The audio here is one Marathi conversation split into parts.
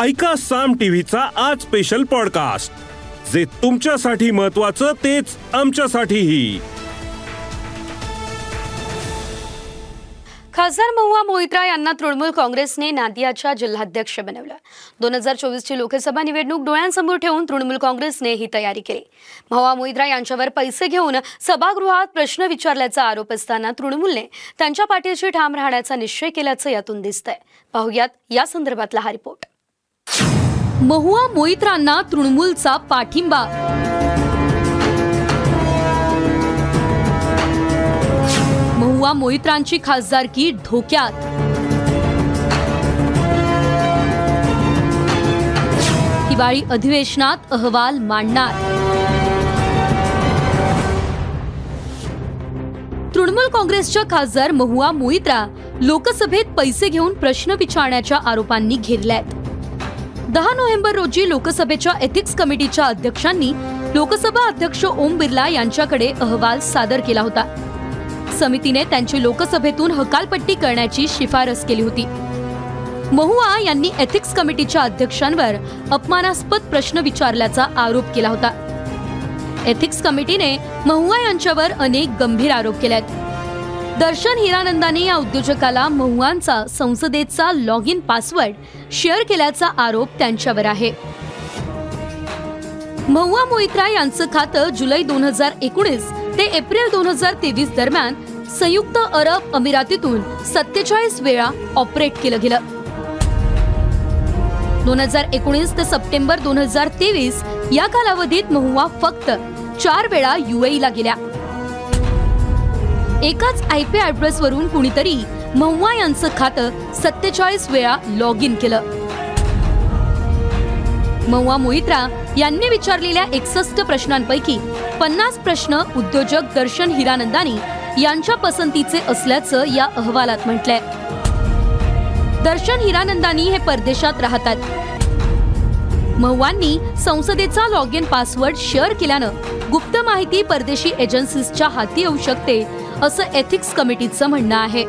ऐका साम टीव्हीचा आज स्पेशल पॉडकास्ट जे तुमच्यासाठी महत्वाचं तेच आमच्यासाठीही. खासदार महुआ मोहित्रा यांना तृणमूल काँग्रेसने नादियाच्या जिल्हाध्यक्ष बनवलं. दोन हजार चोवीसची लोकसभा निवडणूक डोळ्यांसमोर ठेवून तृणमूल काँग्रेसने ही तयारी केली. महुआ मोहित्रा यांच्यावर पैसे घेऊन सभागृहात प्रश्न विचारल्याचा आरोप असताना तृणमूलने त्यांच्या पाठीशी ठाम राहण्याचा निश्चय केल्याचं यातून दिसतंय. पाहुयात या संदर्भातला हा रिपोर्ट महुआ मोहित्रांना तृणमूलचा पाठिंबा. महुआ मोहित्रांची खासदारकी धोक्यात. हिवाळी अधिवेशनात अहवाल मांडणार. तृणमूल काँग्रेसच्या खासदार महुआ मोहित्रा लोकसभेत पैसे घेऊन प्रश्न विचारण्याच्या आरोपांनी घेरल्यात. दहा नोव्हेंबर रोजी लोकसभेच्या एथिक्स कमिटीच्या अध्यक्षांनी लोकसभा अध्यक्ष ओम बिर्ला यांच्याकडे अहवाल सादर केला होता. समितीने त्यांची लोकसभेतून हकालपट्टी करण्याची शिफारस केली होती. महुआ यांनी एथिक्स कमिटीच्या अध्यक्षांवर अपमानास्पद प्रश्न विचारल्याचा आरोप केला होता. एथिक्स कमिटीने महुआ यांच्यावर अनेक गंभीर आरोप केले आहेत दर्शन हिरानंदाने या उद्योजकाला महुआंचा संसदेचा लॉग इन पासवर्ड शेअर केल्याचा आरोप त्यांच्यावर आहे. महुआ मोहित्रा यांचं खातं जुलै दोन हजार एकोणीस ते एप्रिल दोन हजार तेवीस दरम्यान संयुक्त अरब अमिरातीतून सत्तेचाळीस वेळा ऑपरेट केलं गेलं. दोन हजार एकोणीस ते सप्टेंबर दोन हजार तेवीस या कालावधीत महुआ फक्त चार वेळा युएईला गेल्या. एकाच आय पी ऍड्रेस वरून कुणीतरी महुआ यांचं खातं सत्तेचाळीस वेळा लॉग इन केलं. महुआ मोहित्रा यांनी विचारलेल्या एकसष्ट प्रश्नांपैकी पन्नास प्रश्न उद्योजक दर्शन हिरानंदानी यांच्या पसंतीचे असल्याचं या अहवालात म्हटलंय. दर्शन हिरानंदानी हे परदेशात राहतात. महुआंनी संसदेचा लॉग इन पासवर्ड शेअर केल्यानं गुप्त माहिती परदेशी एजन्सीजच्या हाती येऊ शकते असं एथिक्स कमिटीचं म्हणणं आहे.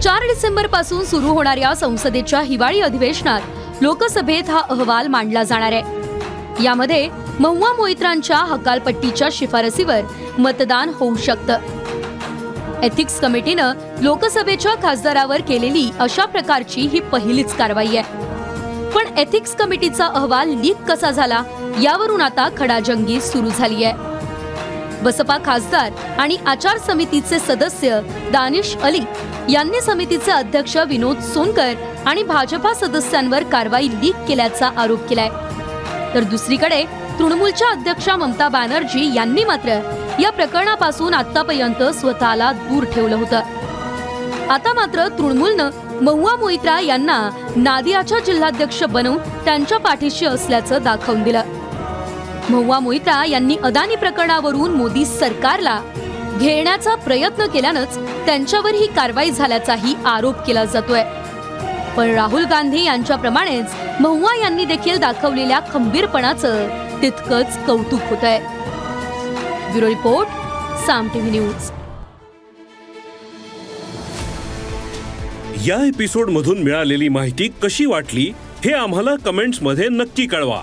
चार डिसेंबरपासून सुरू होणाऱ्या संसदेच्या हिवाळी अधिवेशनात लोकसभेत हा अहवाल मांडला जाणार आहे. यामध्ये महुआ मोहित्रांच्या हकालपट्टीच्या शिफारसीवर मतदान होऊ शकतं. एथिक्स कमिटीनं लोकसभेच्या खासदारावर केलेली अशा प्रकारची ही पहिलीच कारवाई आहे. पण एथिक्स कमिटीचा अहवाल लीक कसा झाला यावरून आता खडाजंगी सुरू झाली आहे. बसपा खासदार आणि आचार समितीचे सदस्य दानिश अली यांनी समितीचे अध्यक्ष विनोद सोनकर आणि भाजपा सदस्यांवर कारवाई लीक केल्याचा आरोप केलाय. तर दुसरीकडे तृणमूलच्या अध्यक्षा ममता बॅनर्जी यांनी मात्र या प्रकरणापासून आतापर्यंत स्वतःला दूर ठेवलं होतं. आता मात्र तृणमूलनं महुआ मोहित्रा यांना नादियाच्या जिल्हाध्यक्ष बनवून त्यांच्या पाठीशी असल्याचं दाखवून दिलं. महुआ मोहिता यांनी अदानी प्रकरणावरून मोदी सरकारला घेण्याचा प्रयत्न केल्यानंच त्यांच्यावर ही कारवाई झाल्याचाही आरोप केला जातोय. पण राहुल गांधी यांच्याप्रमाणेच महुआ यांनी देखील दाखवलेल्या खंबीरपणाचं तितकंच कौतुक होत आहे bureau report Saam TV news. या एपिसोड मधून मिळालेली माहिती कशी वाटली हे आम्हाला कमेंट्समध्ये नक्की कळवा.